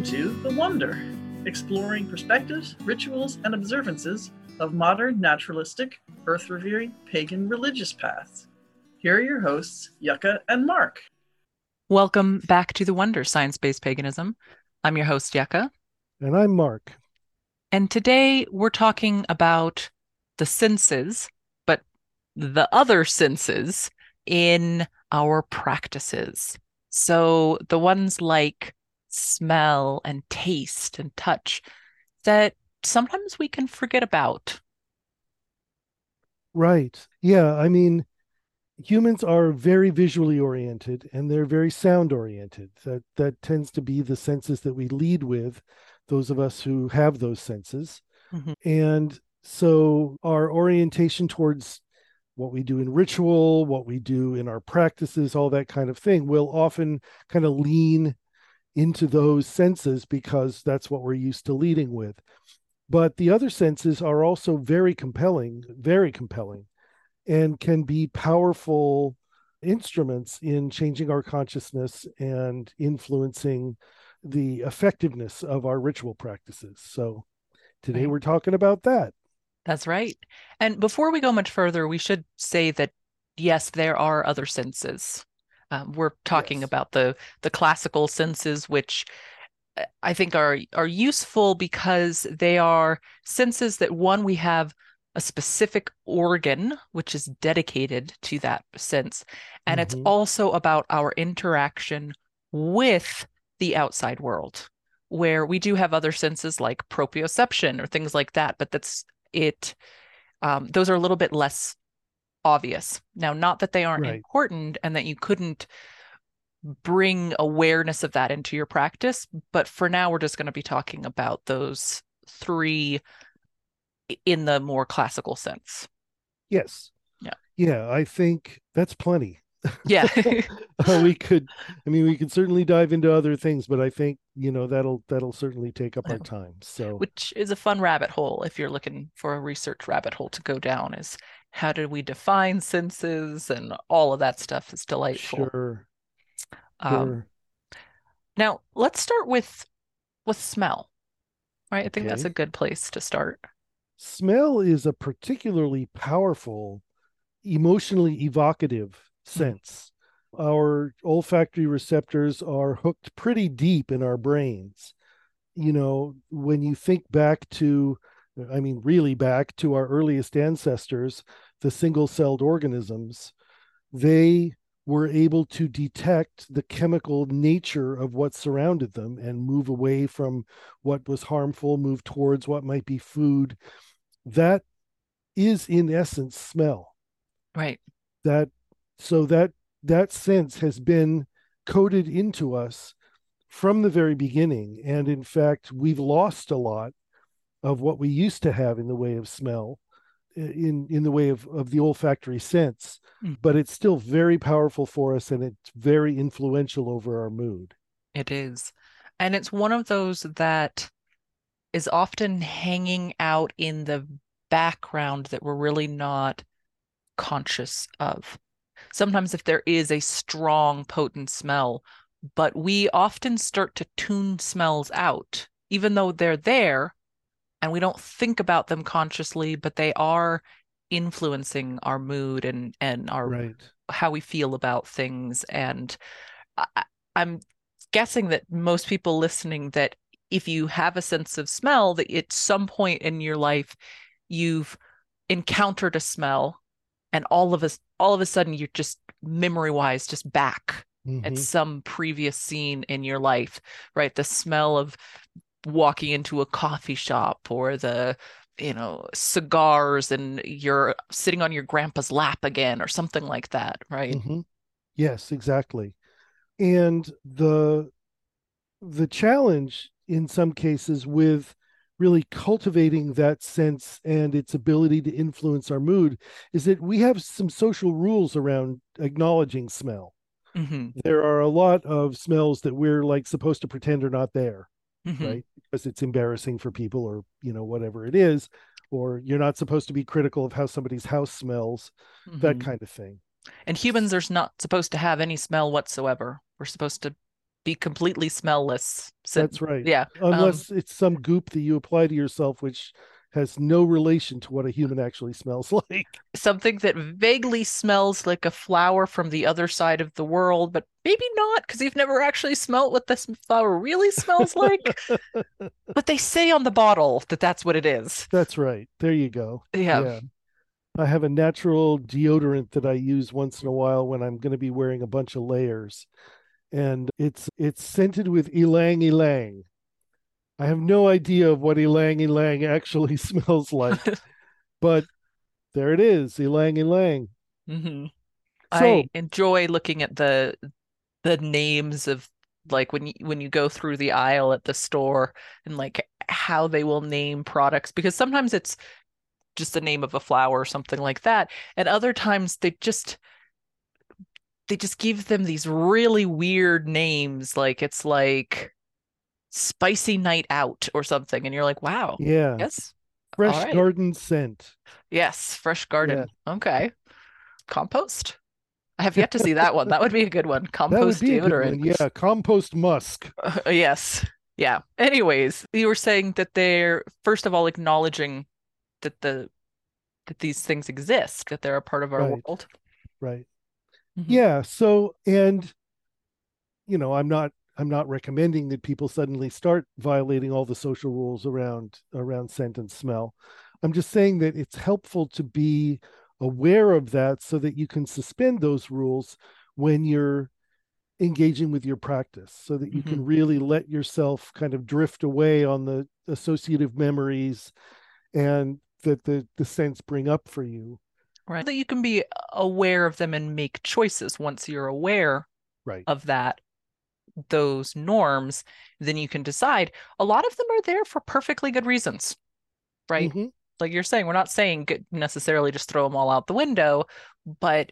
Welcome to The Wonder, exploring perspectives, rituals, and observances of modern naturalistic, earth revering, pagan religious paths. Here are your hosts, Yucca and Mark. Welcome back to The Wonder Science Based Paganism. I'm your host, Yucca. And I'm Mark. And today we're talking about the senses, but the other senses in our practices. So the ones like smell and taste and touch that sometimes we can forget about. Right. Yeah. I mean, humans are very visually oriented and they're very sound oriented. That that tends to be the senses that we lead with, those of us who have those senses. Mm-hmm. And so our orientation towards what we do in ritual, what we do in our practices, all that kind of thing will often kind of lean into those senses because that's what we're used to leading with. But the other senses are also very compelling, very compelling, and can be powerful instruments in changing our consciousness and influencing the effectiveness of our ritual practices. So today right. we're talking about that. That's right. And before we go much further, we should say that yes, there are other senses um, we're talking yes. about the the classical senses, which uh, I think are are useful because they are senses that one we have a specific organ which is dedicated to that sense, and mm-hmm. it's also about our interaction with the outside world, where we do have other senses like proprioception or things like that, but that's it. Um, those are a little bit less obvious. Now, not that they aren't right. important and that you couldn't bring awareness of that into your practice, but for now, we're just going to be talking about those three in the more classical sense. Yes. Yeah. Yeah. I think that's plenty. Yeah. uh, we could, I mean, we could certainly dive into other things, but I think, you know, that'll, that'll certainly take up our time. So, which is a fun rabbit hole if you're looking for a research rabbit hole to go down is how do we define senses and all of that stuff is delightful sure, um, sure. now let's start with with smell right i think that's a good place to start smell is a particularly powerful emotionally evocative. Sense our olfactory receptors are hooked pretty deep in our brains you know when you think back to I mean, really back to our earliest ancestors, the single celled organisms, they were able to detect the chemical nature of what surrounded them and move away from what was harmful, move towards what might be food. That is, in essence, smell. Right. That so that that sense has been coded into us from the very beginning. And in fact we've lost a lot of what we used to have in the way of smell in in the way of of the olfactory sense. Mm. but it's still very powerful for us and it's very influential over our mood. It is. And it's one of those that is often hanging out in the background that we're really not conscious of sometimes if there is a strong potent smell but we often start to tune smells out even though they're there and we don't think about them consciously but they are influencing our mood and and our right. how we feel about things and I, i'm guessing that most people listening that if you have a sense of smell that at some point in your life you've encountered a smell and all of us all of a sudden you're just memory wise just back mm-hmm. at some previous scene in your life right the smell of walking into a coffee shop or the you know cigars and you're sitting on your grandpa's lap again or something like that right mm-hmm. yes exactly and the the challenge in some cases with really cultivating that sense and its ability to influence our mood is that we have some social rules around acknowledging smell mm-hmm. there are a lot of smells that we're like supposed to pretend are not there mm-hmm. right? Because it's embarrassing for people or, you know, whatever it is, or you're not supposed to be critical of how somebody's house smells, mm-hmm. that kind of thing. And humans are not supposed to have any smell whatsoever. We're supposed to be completely smellless. So, That's right. Yeah. um, Unless it's some goop that you apply to yourself, which has no relation to what a human actually smells like. something that vaguely smells like a flower from the other side of the world, but maybe not because you've never actually smelt what this flower really smells like. but they say on the bottle that that's what it is. That's right. There you go. Yeah. I have a natural deodorant that I use once in a while when I'm going to be wearing a bunch of layers. And it's it's scented with ylang ylang. I have no idea of what ylang ylang actually smells like, but there it is, ylang ylang. hmm So I enjoy looking at the the names of like when you when you go through the aisle at the store and like how they will name products because sometimes it's just the name of a flower or something like that and other times they just they just give them these really weird names like it's like spicy night out or something and you're like wow yeah, yes fresh right. garden scent. yes fresh garden okay compost I have yet to see that one. That would be a good one. Compost be a good deodorant. one. Yeah, compost musk. Uh, yes. Yeah. Anyways, you were saying that they're first of all acknowledging that the that these things exist, that they're a part of our Right. world. Right. Mhm. Yeah. So, and you know, I'm not I'm not recommending that people suddenly start violating all the social rules around around scent and smell. I'm just saying that it's helpful to be aware of that so that you can suspend those rules when you're engaging with your practice so that you can really let yourself kind of drift away on the associative memories and that the the scents bring up for you Right. That you can be aware of them and make choices once you're aware right of that those norms, then you can decide. A lot of them are there for perfectly good reasons. Right? Mhm. Like you're saying, we're not saying necessarily just throw them all out the window, but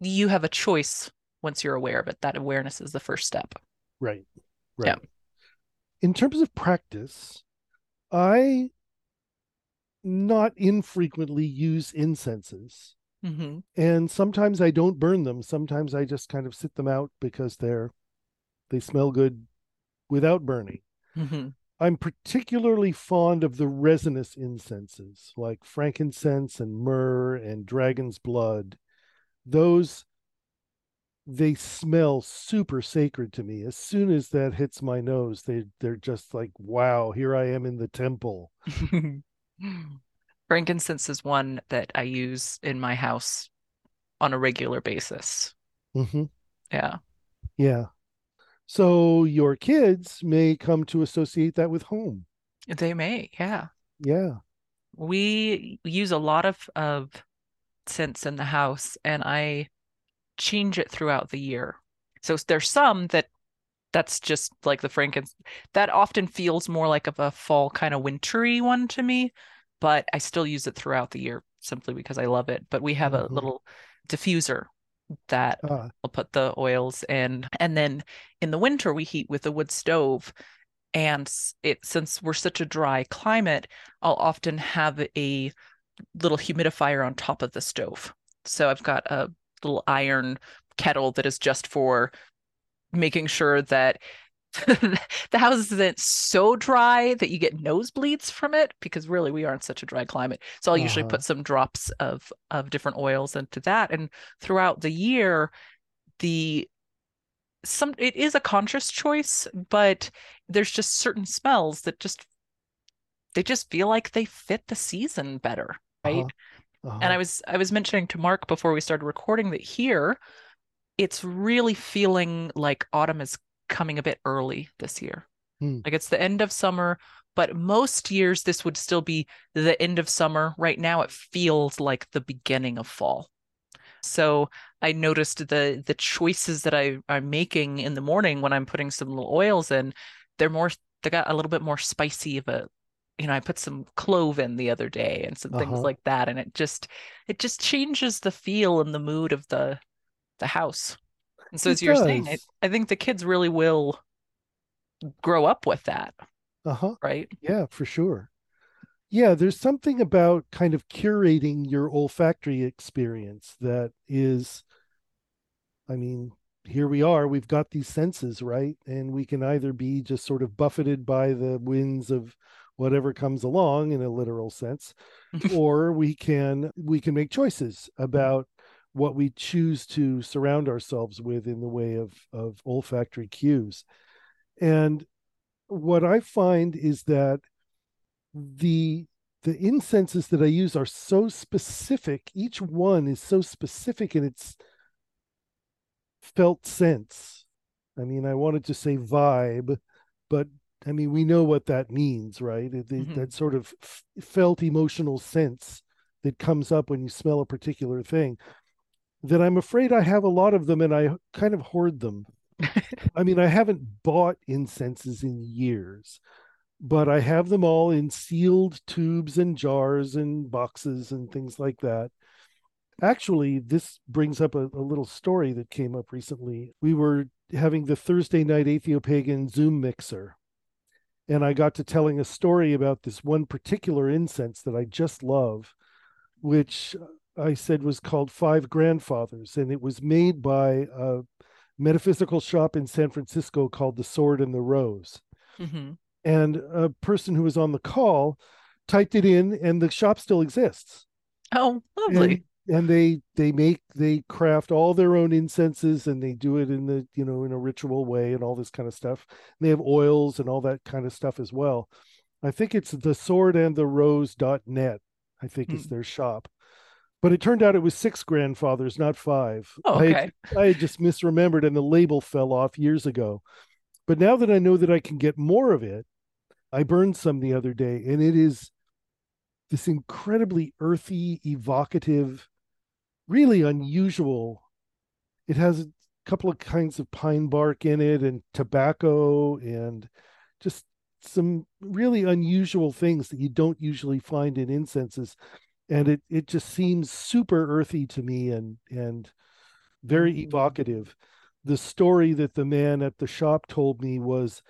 you have a choice once you're aware of it. That awareness is the first step. Right. Right. Yeah. In terms of practice, I not infrequently use incenses. hmm And sometimes I don't burn them. Sometimes I just kind of sit them out because they're they smell good without burning. hmm I'm particularly fond of the resinous incenses like frankincense and myrrh and dragon's blood. Those they smell super sacred to me. As soon as that hits my nose, they they're just like, wow, here I am in the temple. Frankincense is one that I use in my house on a regular basis. hmm Yeah. Yeah. So your kids may come to associate that with home. They may. Yeah. Yeah. We use a lot of of scents in the house and I change it throughout the year. So there's some that that's just like the frankincense that often feels more like of a fall kind of wintry one to me, but I still use it throughout the year simply because I love it. But we have a Mhm. little diffuser that Ah, I'll put the oils in. And then in the winter, we heat with a wood stove. And it since we're such a dry climate, I'll often have a little humidifier on top of the stove. So I've got a little iron kettle that is just for making sure that the house isn't so dry that you get nosebleeds from it because really we are in such a dry climate. So I'll usually Uh-huh. put some drops of of different oils into that and throughout the year the some it is a conscious choice but there's just certain smells that just they just feel like they fit the season better right uh-huh, and uh-huh. I was I was mentioning to Mark before we started recording that here it's really feeling like autumn is coming a bit early this year. Hmm. Like it's the end of summer, but most years this would still be the end of summer. Right now it feels like the beginning of fall. So I noticed the the choices that I I'm making in the morning when I'm putting some little oils in, they're more they got a little bit more spicy of a you know, I put some clove in the other day and some things Uh-huh. like that and it just it just changes the feel and the mood of the the house. And so It as you're saying, I. I think the kids really will grow up with that, Uh-huh. right? Yeah, for sure. Yeah, there's something about kind of curating your olfactory experience that is, I mean, here we are we've got these senses right and we can either be just sort of buffeted by the winds of whatever comes along in a literal sense or we can we can make choices about what we choose to surround ourselves with in the way of of olfactory cues. And what i find is that the the incenses that i use are so specific each one is so specific in its felt sense. I mean i wanted to say vibe but i mean we know what that means right? It, Mhm. that sort of f- felt emotional sense that comes up when you smell a particular thing that i'm afraid i have a lot of them and i kind of hoard them I mean, I haven't bought incenses in years, but I have them all in sealed tubes and jars and boxes and things like that. Actually, this brings up a, a little story that came up recently. We were having the Thursday night Atheopagan Zoom mixer, and I got to telling a story about this one particular incense that I just love, which I said was called Five Grandfathers, and it was made by a metaphysical shop in San Francisco called The Sword and the Rose. Mhm. And a person who was on the call typed it in, and the shop still exists. Oh, lovely. And, and they they make they craft all their own incenses, and they do it in the you know in a ritual way and all this kind of stuff. And they have oils and all that kind of stuff as well. I think it's the sword and the rose.net, I think is Hmm. their shop. But it turned out it was six grandfathers, not five. Oh, I had. I had just misremembered and the label fell off years ago. But now that I know that I can get more of it, I burned some the other day and it is this incredibly earthy, evocative, really unusual. It has a couple of kinds of pine bark in it and tobacco and just some really unusual things that you don't usually find in incenses and it it just seems super earthy to me and and very Mm. evocative the story that the man at the shop told me was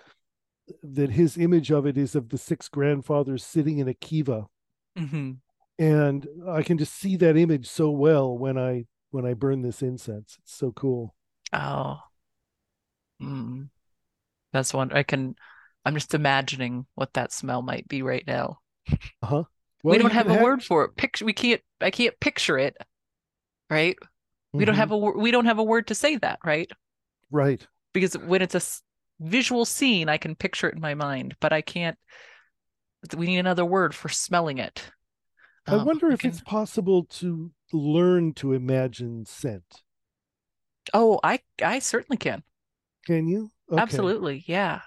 that his image of it is of the six grandfathers sitting in a kiva hmm and i can just see that image so well when i when i burn this incense it's so cool Oh. Mm. That's one I can I'm just imagining what that smell might be right now. uh-huh we don't have a word for it. Picture we can't I can't picture it, right? We don't Mhm, have a we don't have a word to say that, right? right Because when it's a visual scene, I can picture it in my mind, but I can't we need another word for smelling it. i Um, wonder if can- it's possible to learn to imagine scent Oh, I I certainly can. can you okay. Absolutely. Yeah.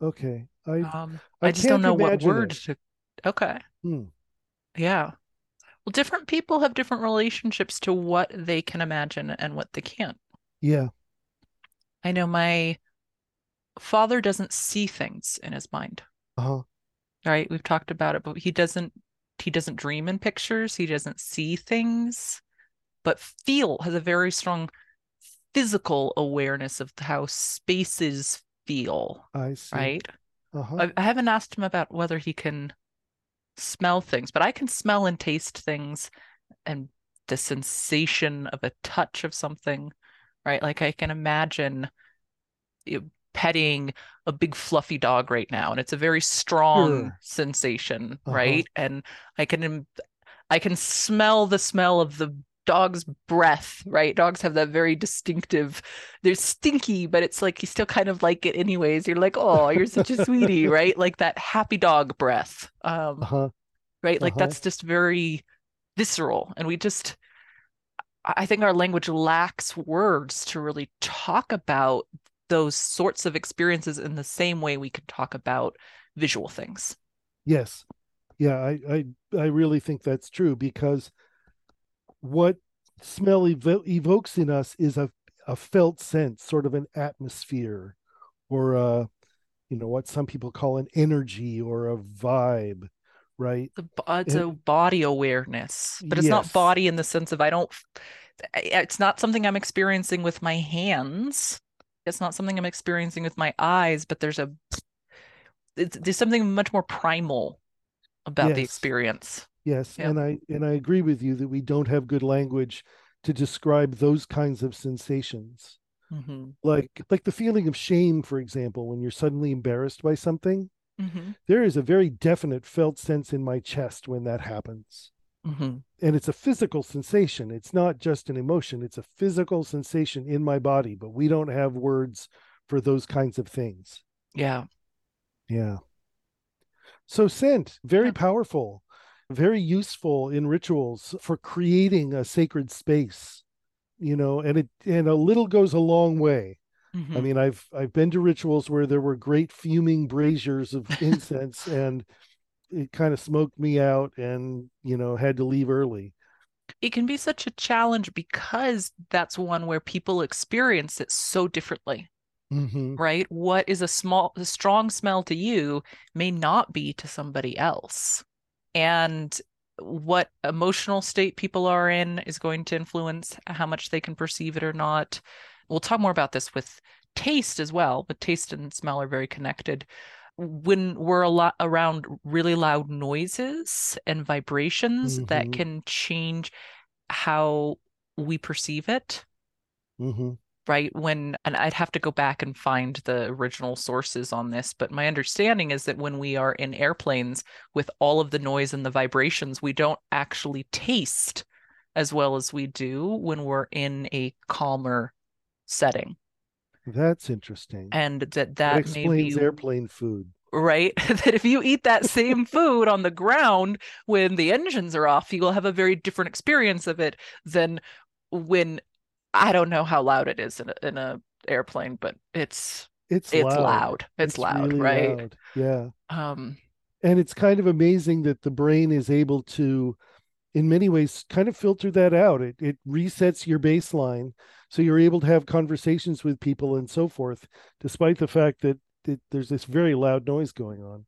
okay i Um, I I just don't know what word it. to. Okay. Hmm. Yeah. Well, different people have different relationships to what they can imagine and what they can't. yeah I know my father doesn't see things in his mind, uh-huh right? We've talked about it, but he doesn't he doesn't dream in pictures, he doesn't see things, but feel has a very strong physical awareness of how spaces feel, i see right? uh-huh I, I haven't asked him about whether he can smell things, but I can smell and taste things and the sensation of a touch of something, right? Like I can imagine petting a big fluffy dog right now, and it's a very strong Sure. sensation, Uh-huh. right? And I can I can smell the smell of the dog's breath, right? Dogs have that very distinctive, they're stinky, but it's like you still kind of like it anyways. You're like, oh, you're such a sweetie, right? Like that happy dog breath. Um, uh-huh right? Like Uh-huh. that's just very visceral. And we just, I think our language lacks words to really talk about those sorts of experiences in the same way we can talk about visual things. Yes. Yeah, I, I I really think that's true because what smell evo- evokes in us is a, a felt sense, sort of an atmosphere, or a, you know, what some people call an energy or a vibe, right? The, bo- uh, it's And- a body awareness, but it's not body in the sense of I don't, it's not something I'm experiencing with my hands. It's not something I'm experiencing with my eyes, but there's a, it's, there's something much more primal about the experience. Yes, Yeah. and I and I agree with you that we don't have good language to describe those kinds of sensations. Mm-hmm. like like the feeling of shame for example when you're suddenly embarrassed by something Mm-hmm. there is a very definite felt sense in my chest when that happens Mm-hmm. and it's a physical sensation it's not just an emotion it's a physical sensation in my body but we don't have words for those kinds of things Yeah. yeah so scent very Yeah. powerful very useful in rituals for creating a sacred space you know and it and a little goes a long way Mhm. I mean, I've I've been to rituals where there were great fuming braziers of incense, and it kind of smoked me out, and you know had to leave early. it can be such a challenge because that's one where people experience it so differently. Mm-hmm. right? What is a small, a strong smell to you may not be to somebody else. And what emotional state people are in is going to influence how much they can perceive it or not. We'll talk more about this with taste as well, but taste and smell are very connected. When we're a lot around really loud noises and vibrations that Mhm. can change how we perceive it, Mm-hmm. Right when and i'd have to go back and find the original sources on this but my understanding is that when we are in airplanes with all of the noise and the vibrations we don't actually taste as well as we do when we're in a calmer setting That's interesting. and that that explains be airplane food. right that if you eat that same food on the ground when the engines are off you'll have a very different experience of it than when i don't know how loud it is in a, in a airplane but it's It's it's loud. loud it's, loud really right loud. Yeah, um and it's kind of amazing that the brain is able to, in many ways, kind of filter that out. It it resets your baseline, so you're able to have conversations with people and so forth, despite the fact that, that there's this very loud noise going on.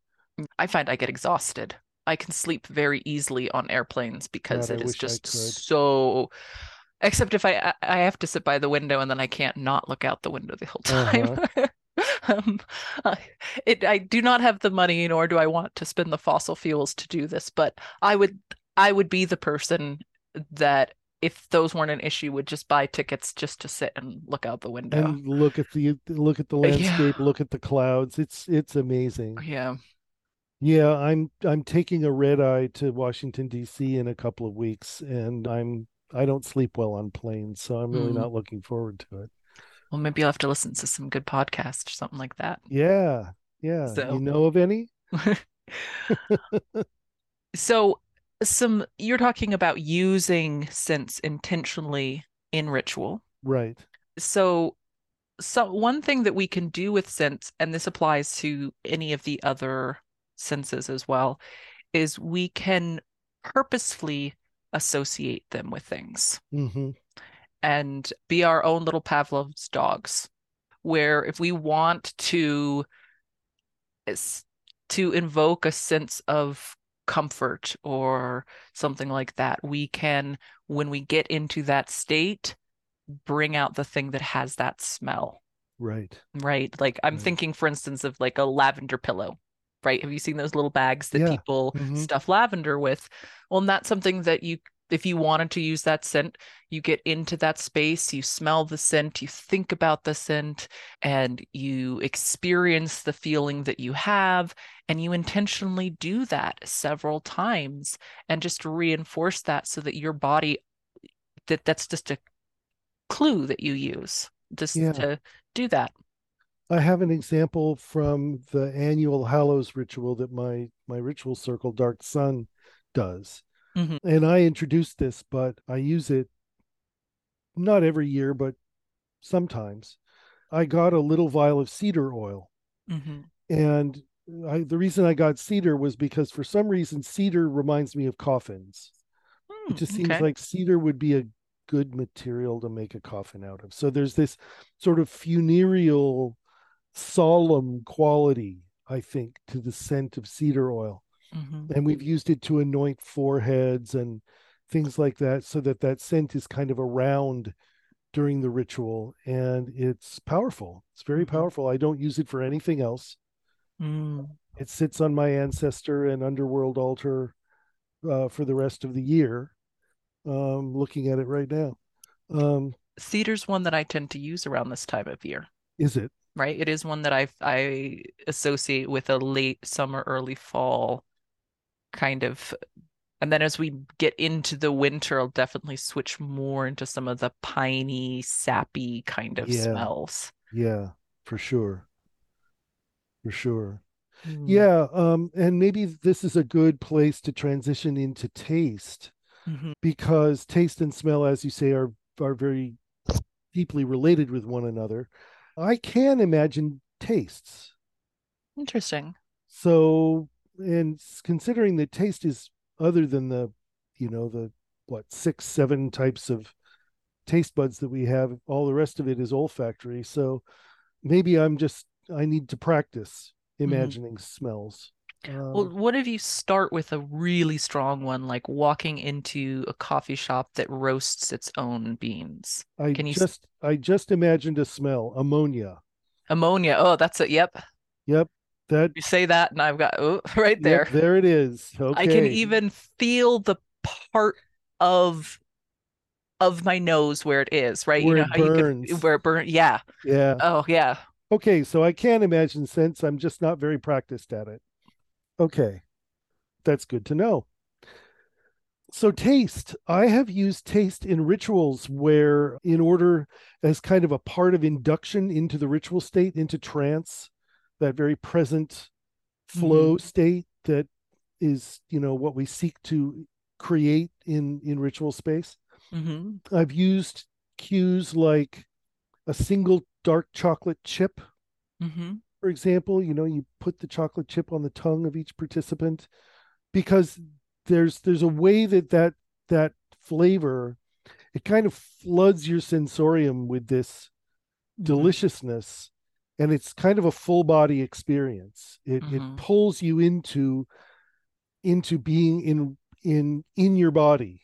i find i get exhausted i can sleep very easily on airplanes because God, I it is just so except if i I- have to sit by the window and then i can't not look out the window the whole time. Uh-huh. um, I- it i do not have the money nor do i want to spend the fossil fuels to do this but i would i would be the person that if those weren't an issue would just buy tickets just to sit and look out the window. And look at the look at the Yeah. landscape look at the clouds. It's it's amazing. Yeah. Yeah i'm i'm taking a red eye to washington dc in a couple of weeks and i'm i don't sleep well on planes so i'm really Mm. not looking forward to it. Well maybe you'll have to listen to some good podcast or something like that. Yeah yeah. So- you know of any? So some you're talking about using sense intentionally in ritual. Right. So so one thing that we can do with sense and this applies to any of the other senses as well is we can purposefully associate them with things hmm and be our own little Pavlov's dogs, where if we want to to invoke a sense of comfort or something like that, we can, when we get into that state, bring out the thing that has that smell, right right? Like I'm Right. thinking, for instance, of like a lavender pillow. Right. Have you seen those little bags that Yeah. people Mhm. stuff lavender with? Well, and that's something that you, if you wanted to use that scent, you get into that space, you smell the scent, you think about the scent, and you experience the feeling that you have, and you intentionally do that several times and just reinforce that so that your body that that's just a clue that you use just Yeah. to do that. I have an example from the annual Hallows ritual that my my ritual circle Dark Sun does. Mhm. And I introduced this, but I use it not every year, but sometimes. I got a little vial of cedar oil. hmm And I, the reason I got cedar was because for some reason cedar reminds me of coffins. It just seems okay. like cedar would be a good material to make a coffin out of. So there's this sort of funereal, solemn quality, I think, to the scent of cedar oil. Mhm. And we've used it to anoint foreheads and things like that so that that scent is kind of around during the ritual and it's powerful. It's very Mhm. powerful. I don't use it for anything else. Mm. It sits on my ancestor and underworld altar uh, for the rest of the year. Um, looking at it right now. Um, cedar's one that I tend to use around this time of year. Is it? Right. It is one that I I associate with a late summer, early fall kind of and then as we get into the winter, I'll definitely switch more into some of the piney, sappy kind of Yeah. smells. Yeah, for sure. For sure. Mm. Yeah, um, and maybe this is a good place to transition into taste Mhm. because taste and smell, as you say, are are very deeply related with one another. I can imagine tastes. Interesting. So, and considering that taste is other than the, you know, the what six, seven types of taste buds that we have, all the rest of it is olfactory. So maybe I'm just I need to practice mm-hmm. imagining smells. Well, Um, what if you start with a really strong one, like walking into a coffee shop that roasts its own beans? I can you just I just imagined a smell, ammonia. Ammonia. Oh, that's it. Yep. Yep, that You say that, and I've got oh, right yep, there. there it is. Okay. I can even feel the part of of my nose where it is, right? Where you it know you burns. could where it burn. Yeah. Yeah. Oh, yeah. Okay, so I can imagine scents. I'm just not very practiced at it. Okay, that's good to know. So, taste. I have used taste in rituals where, in order as kind of a part of induction into the ritual state, into trance, that very present flow state that is, you know, what we seek to create in in ritual space. hmm I've used cues like a single dark chocolate chip hmm for example, you know, you put the chocolate chip on the tongue of each participant because there's there's a way that that that flavor it kind of floods your sensorium with this deliciousness and it's kind of a full body experience it Mhm. it pulls you into into being in in in your body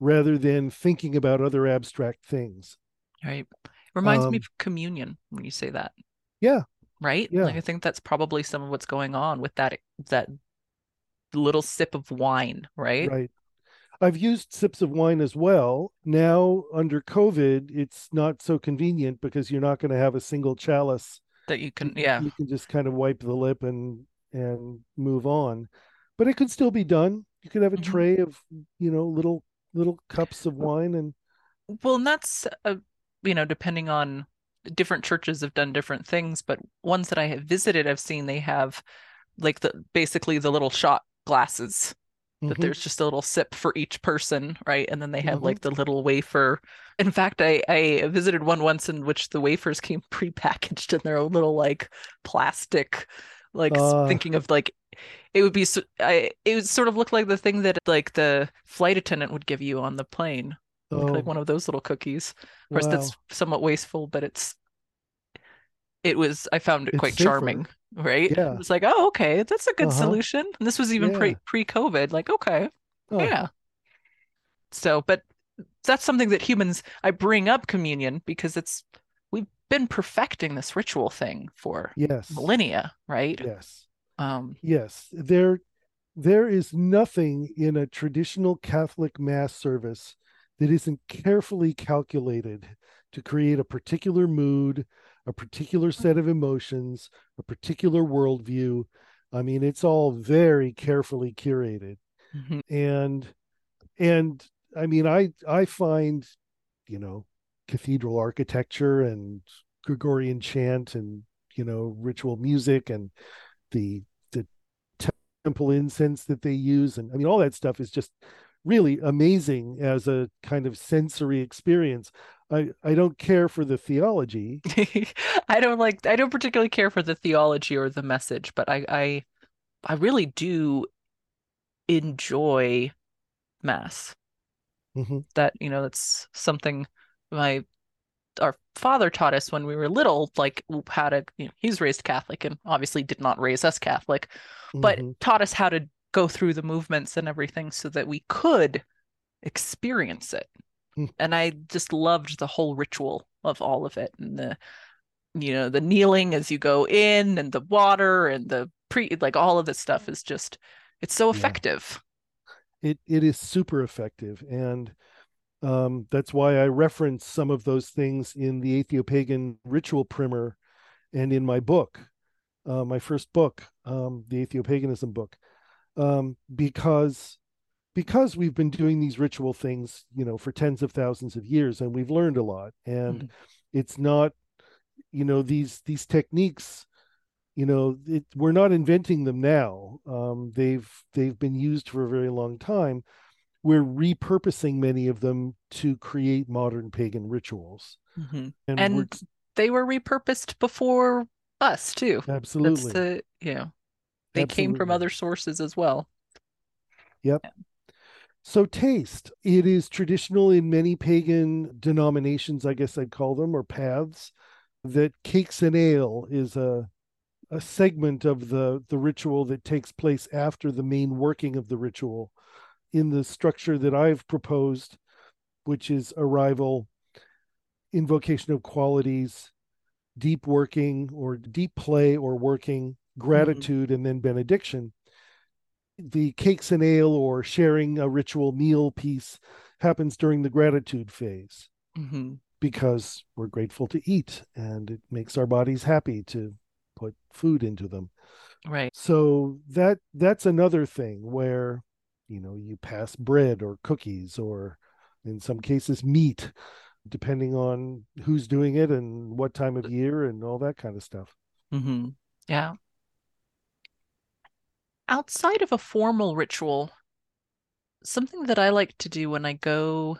rather than thinking about other abstract things Right. Reminds me Um, of communion when you say that. Yeah. Right? Yeah. Like I think that's probably some of what's going on with that that little sip of wine, right? Right. I've used sips of wine as well. Now, under COVID, it's not so convenient because you're not going to have a single chalice. That you can yeah. You can just kind of wipe the lip and and move on. But it could still be done. You could have a Mhm. tray of, you know, little little cups of wine and Well, and that's uh, you know, depending on different churches have done different things, but ones that I have visited, I've seen they have like the basically the little shot glasses that Mhm. there's just a little sip for each person, right? And then they have Mhm. like the little wafer. In fact, I I visited one once in which the wafers came prepackaged in their own little like plastic, like Ah. thinking of like it would be I it would sort of look like the thing that like the flight attendant would give you on the plane, like, like Oh, one of those little cookies. Of course, wow. that's somewhat wasteful, but it's it was I found it It's quite charming, right? Yeah. was like, oh, okay, that's a good Uh-huh. solution. And this was even pre pre COVID, Like, okay, Oh, yeah. So, but that's something that humans I bring up communion because it's we've been perfecting this ritual thing for Yes. millennia, right? Yes. Um, Yes, there there is nothing in a traditional Catholic mass service that isn't carefully calculated to create a particular mood, a particular set of emotions, a particular worldview. I mean, it's all very carefully curated. mhm. And and I mean, I I find, you know, cathedral architecture and Gregorian chant and you know ritual music and the the temple incense that they use and I mean all that stuff is just really amazing as a kind of sensory experience. I I don't care for the theology. I don't like I don't particularly care for the theology or the message, but I I I really do enjoy mass. Mhm. That, you know, that's something my our father taught us when we were little, like how to, you know, he's raised Catholic and obviously did not raise us Catholic, but Mhm. taught us how to go through the movements and everything so that we could experience it. Mm. And I just loved the whole ritual of all of it and the you know the kneeling as you go in and the water and the pre like all of this stuff is just it's so Yeah. effective. it it is super effective and Um, that's why I reference some of those things in the Atheopagan ritual primer and in my book, uh, my first book, um, the Atheopaganism book, um, because because we've been doing these ritual things, you know, for tens of thousands of years, and we've learned a lot. And mm-hmm. it's not, you know, these these techniques, you know, it, we're not inventing them now. Um, they've they've been used for a very long time. We're repurposing many of them to create modern pagan rituals, mm-hmm. and, and they were repurposed before us too. Absolutely, That's the know, they Absolutely. came from other sources as well. Yep. Yeah. So, taste. It is traditional in many pagan denominations, I guess I'd call them, or paths, that cakes and ale is a a segment of the the ritual that takes place after the main working of the ritual in the structure that I've proposed, which is arrival, invocation of qualities, deep working or deep play or working. Gratitude, mm-hmm. and then benediction the cakes and ale or sharing a ritual meal piece happens during the gratitude phase mm-hmm. because we're grateful to eat and it makes our bodies happy to put food into them right so that that's another thing where you know you pass bread or cookies or in some cases meat depending on who's doing it and what time of year and all that kind of stuff mm-hmm. yeah outside of a formal ritual, something that I like to do when I go,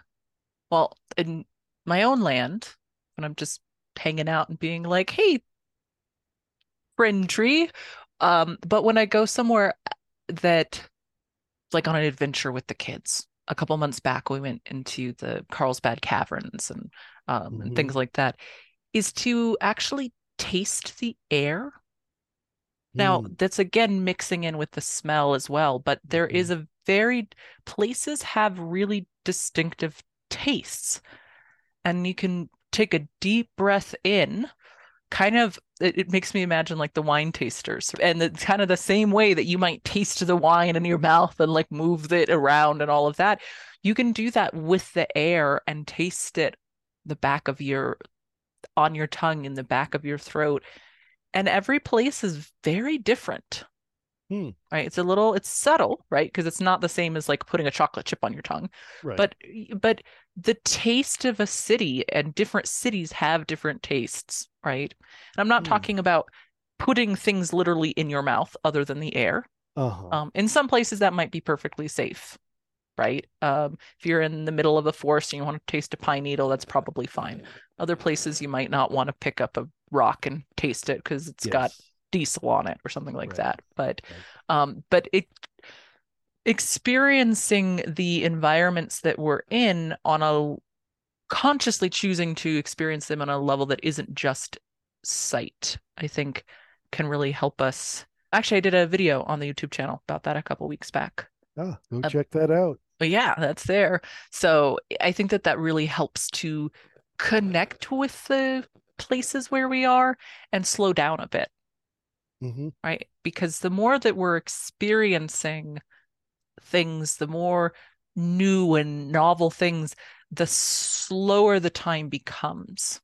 well, in my own land, when I'm just hanging out and being like, hey, friend tree. Um, but when I go somewhere that, like on an adventure with the kids, a couple months back, we went into the Carlsbad Caverns and um, mm-hmm. and things like that, is to actually taste the air now, mm. that's again mixing in with the smell as well, but there mm. is a very places have really distinctive tastes. And you can take a deep breath in, kind of it, it makes me imagine like the wine tasters and it's kind of the same way that you might taste the wine in your mouth and like move it around and all of that. You can do that with the air and taste it the back of your on your tongue in the back of your throat and every place is very different hmm. right it's a little it's subtle right because it's not the same as like putting a chocolate chip on your tongue right. but but the taste of a city and different cities have different tastes right and i'm not hmm. talking about putting things literally in your mouth other than the air uh-huh. um, in some places that might be perfectly safe right um, if you're in the middle of a forest and you want to taste a pine needle that's probably fine other places you might not want to pick up a rock and taste it because it's yes. got diesel on it or something like right. that. But right. um, but it experiencing the environments that we're in on a consciously choosing to experience them on a level that isn't just sight, I think can really help us. Actually, I did a video on the YouTube channel about that a couple weeks back. Ah, go uh, check that out. Yeah, that's there. So I think that that really helps to connect with the places where we are and slow down a bit. Mm-hmm. Right. Because the more that we're experiencing things, the more new and novel things, the slower the time becomes.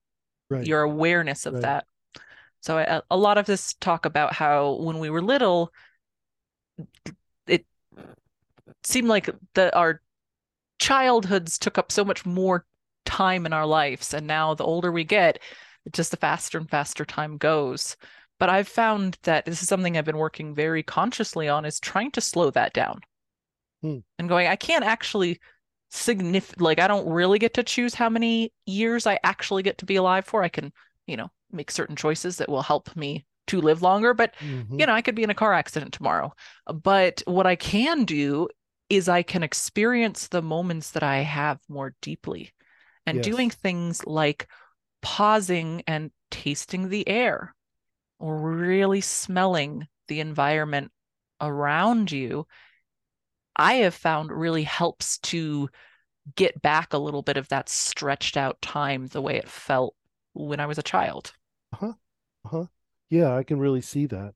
Right. Your awareness of right. that. So a, a lot of this talk about how when we were little, it seemed like the our childhoods took up so much more time in our lives and now the older we get just the faster and faster time goes but i've found that this is something i've been working very consciously on is trying to slow that down hmm. and going i can't actually significant like i don't really get to choose how many years i actually get to be alive for i can you know make certain choices that will help me to live longer but mm-hmm. you know i could be in a car accident tomorrow but what i can do is i can experience the moments that i have more deeply and yes. doing things like pausing and tasting the air or really smelling the environment around you, I have found really helps to get back a little bit of that stretched out time the way it felt when I was a child. Uh-huh. Uh-huh. Yeah, I can really see that.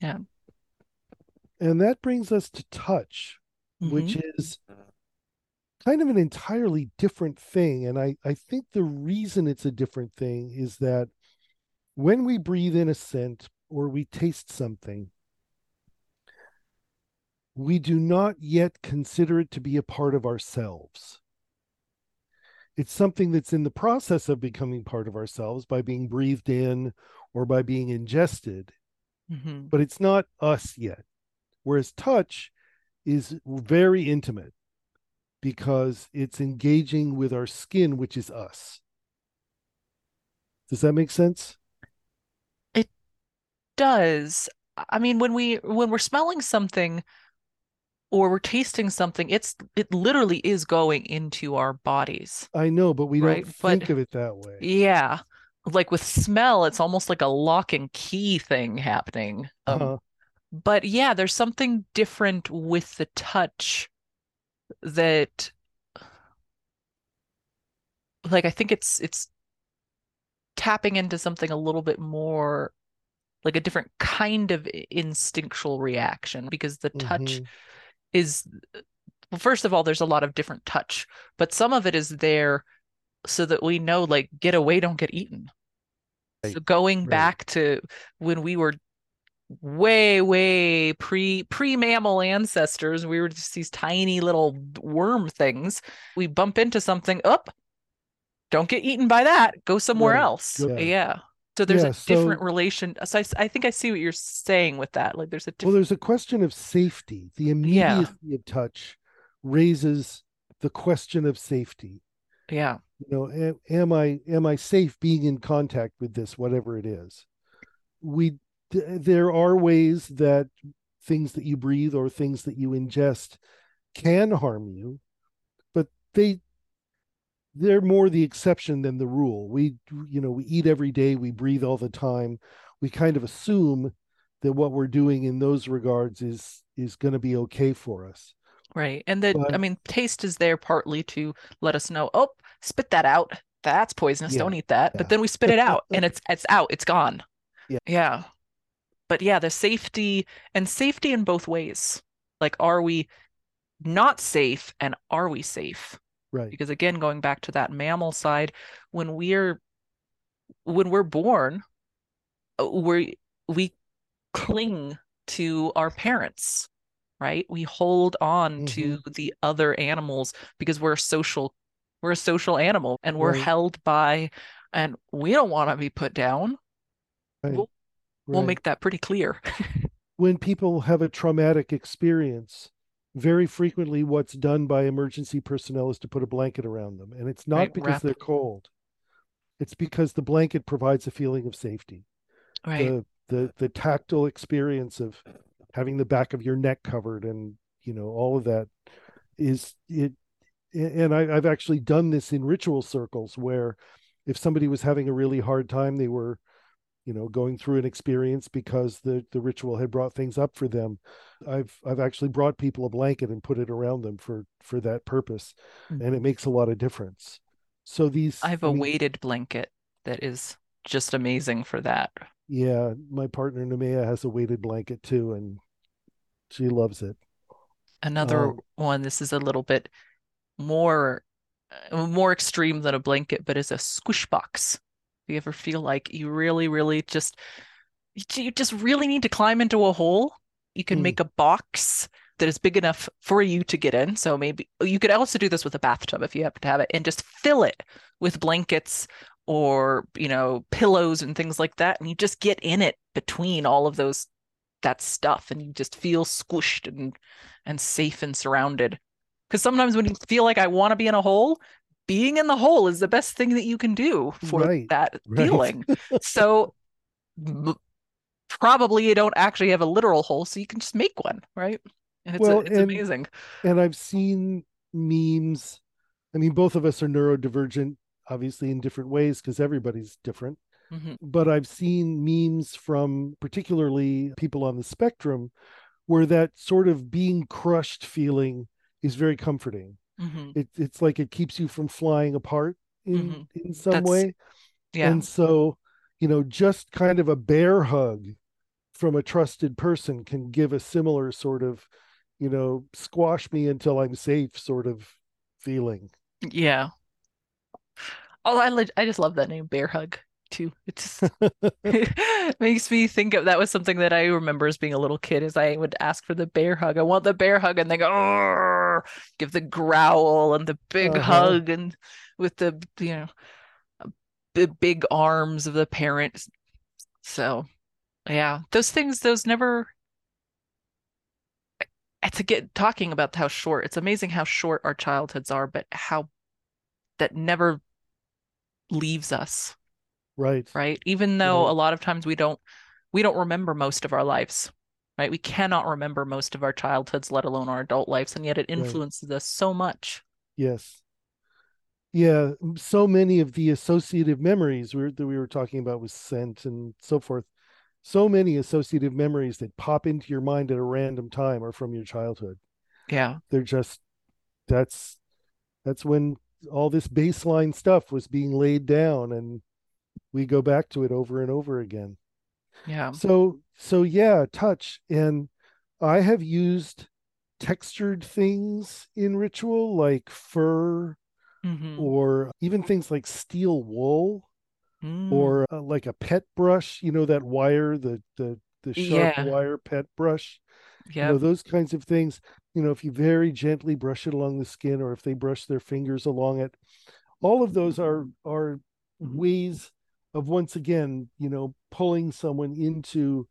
Yeah. And that brings us to touch, mm-hmm. which is kind of an entirely different thing. And I, I think the reason it's a different thing is that when we breathe in a scent or we taste something, we do not yet consider it to be a part of ourselves. It's something that's in the process of becoming part of ourselves by being breathed in or by being ingested, Mm-hmm. but it's not us yet. Whereas touch is very intimate because it's engaging with our skin, which is us. Does that make sense? It does. I mean, when we when we're smelling something or we're tasting something, it's it literally is going into our bodies. I know, but we Right, don't but- think of it that way. Yeah. Like with smell, it's almost like a lock and key thing happening. Um, Uh-huh. but yeah, there's something different with the touch that like I think it's it's tapping into something a little bit more like a different kind of instinctual reaction because the touch Mhm. is well, first of all, there's a lot of different touch, but some of it is there so that we know like get away, don't get eaten. Right, So going right. back to when we were way, way pre pre mammal ancestors, we were just these tiny little worm things. We bump into something, up, don't get eaten by that. Go somewhere Right, else. go- Yeah. So there's Yeah, a so- different relation. So I, I, think I see what you're saying with that. Like there's a Well, there's a question of safety. The immediacy of touch raises the question of safety. yeah. You know, am, am I am I safe being in contact with this, whatever it is? We th- there are ways that things that you breathe or things that you ingest can harm you, but they they're more the exception than the rule. We you know we eat every day, we breathe all the time. We kind of assume that what we're doing in those regards is is going to be okay for us. Right. And that, I mean, taste is there partly to let us know, oh, spit that out. That's poisonous. Yeah, Don't eat that. yeah. But then we spit it out and it's it's out. It's gone. Yeah. Yeah. But yeah, the safety and safety in both ways. Like, are we not safe and are we safe? Right. Because again, going back to that mammal side, when we're when we're born, uh, we we cling to our parents, right? We hold on to the other animals because we're a social we're a social animal and we're Right. held by and we don't want to be put down. Right. We'll, we'll make that pretty clear. when people have a traumatic experience, very frequently what's done by emergency personnel is to put a blanket around them. And it's not Right, because wrap. they're cold. It's because the blanket provides a feeling of safety. Right. The the the tactile experience of having the back of your neck covered and you know all of that is it and I, I've actually done this in ritual circles where if somebody was having a really hard time, they were you know going through an experience because the the ritual had brought things up for them i've i've actually brought people a blanket and put it around them for for that purpose and it makes a lot of difference so these I have I a mean, weighted blanket that is just amazing for that. yeah my partner Nemea has a weighted blanket too and she loves it Another Um, one, this is a little bit more uh, more extreme than a blanket, but is a squish box. You ever feel like you really, really just you you just really need to climb into a hole? You can Mm. make a box that is big enough for you to get in. So maybe you could also do this with a bathtub if you happen to have it, and just fill it with blankets or you know pillows and things like that, and you just get in it between all of those that stuff, and you just feel squished and and safe and surrounded. Because sometimes when you feel like I want to be in a hole, being in the hole is the best thing that you can do for Right, that right. feeling. so probably you don't actually have a literal hole, so you can just make one, right? And it's, a- Well, it's and- amazing. and I've seen memes. I mean, both of us are neurodivergent, obviously in different ways because everybody's different. Mhm. But I've seen memes from particularly people on the spectrum where that sort of being crushed feeling is very comforting. Mhm. It, it's like it keeps you from flying apart in Mhm. in some That's- way. Yeah. And so, you know, just kind of a bear hug from a trusted person can give a similar sort of, you know, squash me until I'm safe sort of feeling. Yeah. Oh, I I just love that name, Bear Hug, too. It just it makes me think of that was something that I remember as being a little kid, is I would ask for the bear hug. I want the bear hug, and they go, give the growl and the big Uh-huh. hug, and with the you know the big arms of the parent. So, yeah, those things, those never. It's again talking about how short. It's amazing how short our childhoods are, but how that never leaves us, Right. right? Even though Right. a lot of times we don't we don't remember most of our lives, right? We cannot remember most of our childhoods, let alone our adult lives, and yet it Right. influences us so much. Yes. Yeah, so many of the associative memories we were, that we were talking about with scent and so forth. So many associative memories that pop into your mind at a random time are from your childhood. Yeah. They're just that's that's when all this baseline stuff was being laid down and we go back to it over and over again. Yeah. So so yeah, touch and I have used textured things in ritual like fur Mhm. or even things like steel wool Mm. or uh, like a pet brush, you know that wire, the the the sharp Yeah. wire pet brush. You know those kinds of things, you know if you very gently brush it along the skin or if they brush their fingers along it. All of those are are ways of once again, you know, pulling someone into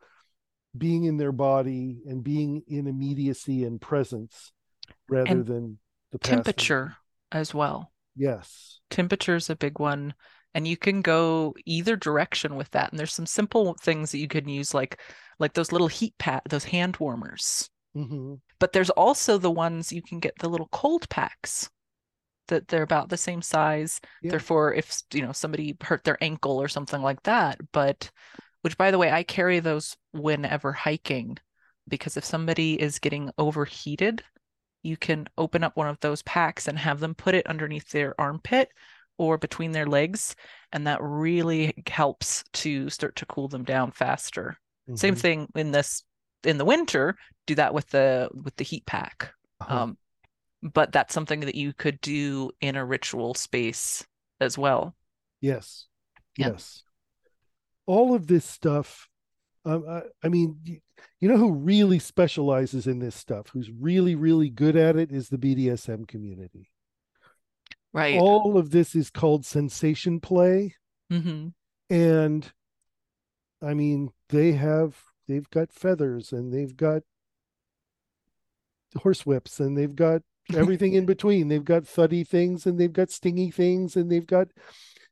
being in their body and being in immediacy and presence rather And than the Temperature as well. Yes. Temperature is a big one. And you can go either direction with that. And there's some simple things that you can use, like like those little heat pat, those hand warmers. hmm But there's also the ones you can get the little cold packs that they're about the same size. Yeah. Therefore, if you know somebody hurt their ankle or something like that, but which by the way, I carry those whenever hiking because if somebody is getting overheated, you can open up one of those packs and have them put it underneath their armpit or between their legs, and that really helps to start to cool them down faster. Same Mhm. thing in this in the winter, do that with the with the heat pack. Uh-huh. Um, but that's something that you could do in a ritual space as well. Yes. Yeah. Yes. All of this stuff. Um, I, I mean, you, you know who really specializes in this stuff, who's really, really good at it, is the BDSM community. Right. All of this is called sensation play. hmm And I mean, they have, they've got feathers and they've got horse whips and they've got everything in between. They've got thuddy things and they've got stingy things and they've got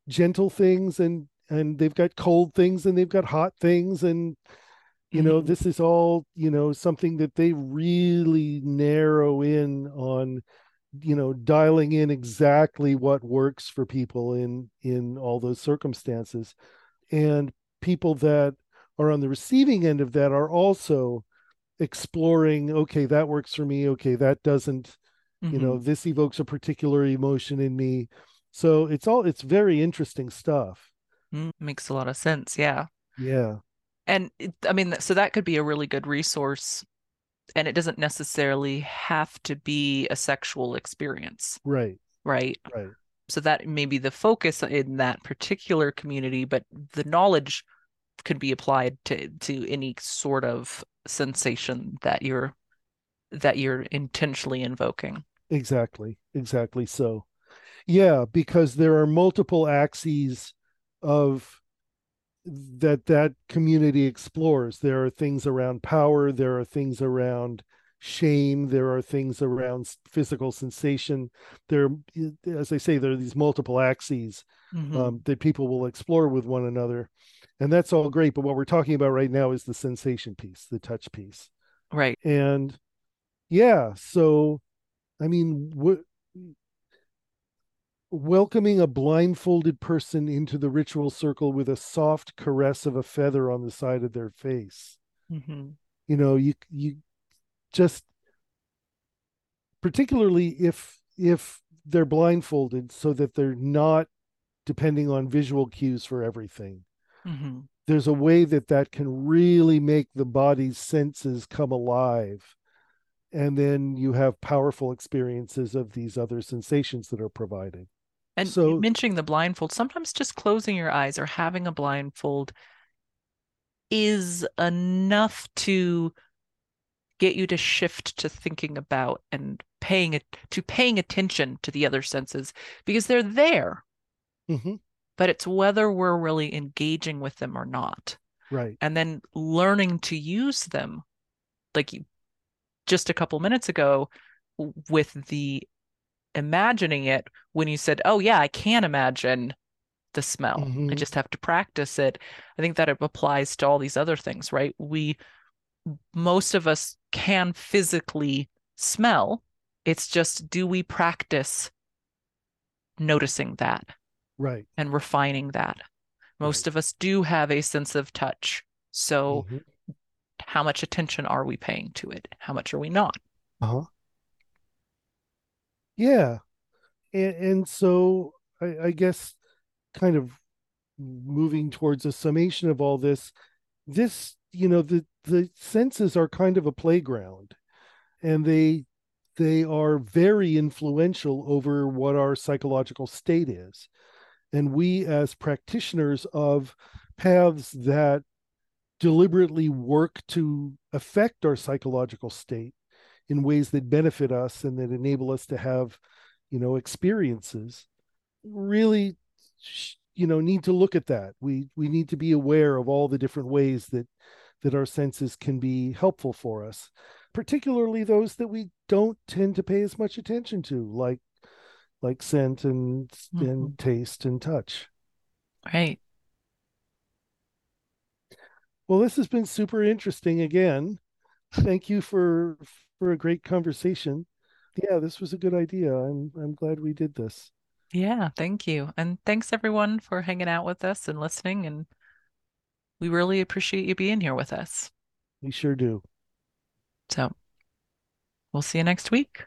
gentle things and and they've got cold things and they've got hot things and you know Mhm. this is all you know something that they really narrow in on you know dialing in exactly what works for people in in all those circumstances and people that are on the receiving end of that are also exploring okay that works for me okay that doesn't you know this evokes a particular emotion in me so it's all it's very interesting stuff Mhm. makes a lot of sense. Yeah. yeah And it, I mean, so that could be a really good resource. And it doesn't necessarily have to be a sexual experience, right right? right So that may be the focus in that particular community, but the knowledge could be applied to to any sort of sensation that you're that you're intentionally invoking. exactly exactly so yeah because there are multiple axes of that that community explores there are things around power there are things around shame there are things around physical sensation there as i say there are these multiple axes Mhm. um, that people will explore with one another and that's all great but what we're talking about right now is the sensation piece the touch piece Right. and yeah so i mean what welcoming a blindfolded person into the ritual circle with a soft caress of a feather on the side of their face. Hmm you know you you just particularly if if they're blindfolded so that they're not depending on visual cues for everything. Hmm there's a way that that can really make the body's senses come alive and then you have powerful experiences of these other sensations that are provided. And so mentioning the blindfold sometimes just closing your eyes or having a blindfold is enough to get you to shift to thinking about and paying it to paying attention to the other senses because they're there. Mm-hmm. but it's whether we're really engaging with them or not. Right. And then learning to use them like you just a couple minutes ago with the imagining it when you said oh yeah i can imagine the smell. Mhm. i just have to practice it. I think that it applies to all these other things right? We most of us can physically smell. It's just do we practice noticing that right. and refining that? Most Right. of us do have a sense of touch. So Mhm. How much attention are we paying to it how much are we not Uh-huh. Yeah. And, and so I, I guess kind of moving towards a summation of all this, this, you know, the the senses are kind of a playground and they they are very influential over what our psychological state is. And we as practitioners of paths that deliberately work to affect our psychological state in ways that benefit us and that enable us to have you know experiences. Really you know need to look at that. We we need to be aware of all the different ways that that our senses can be helpful for us particularly those that we don't tend to pay as much attention to like like scent and mm-hmm. and taste and touch. Right well this has been super interesting again. Thank you for for a great conversation. Yeah this was a good idea. I'm i'm glad we did this. Yeah thank you. And thanks everyone for hanging out with us and listening. And we really appreciate you being here with us. We sure do. So we'll see you next week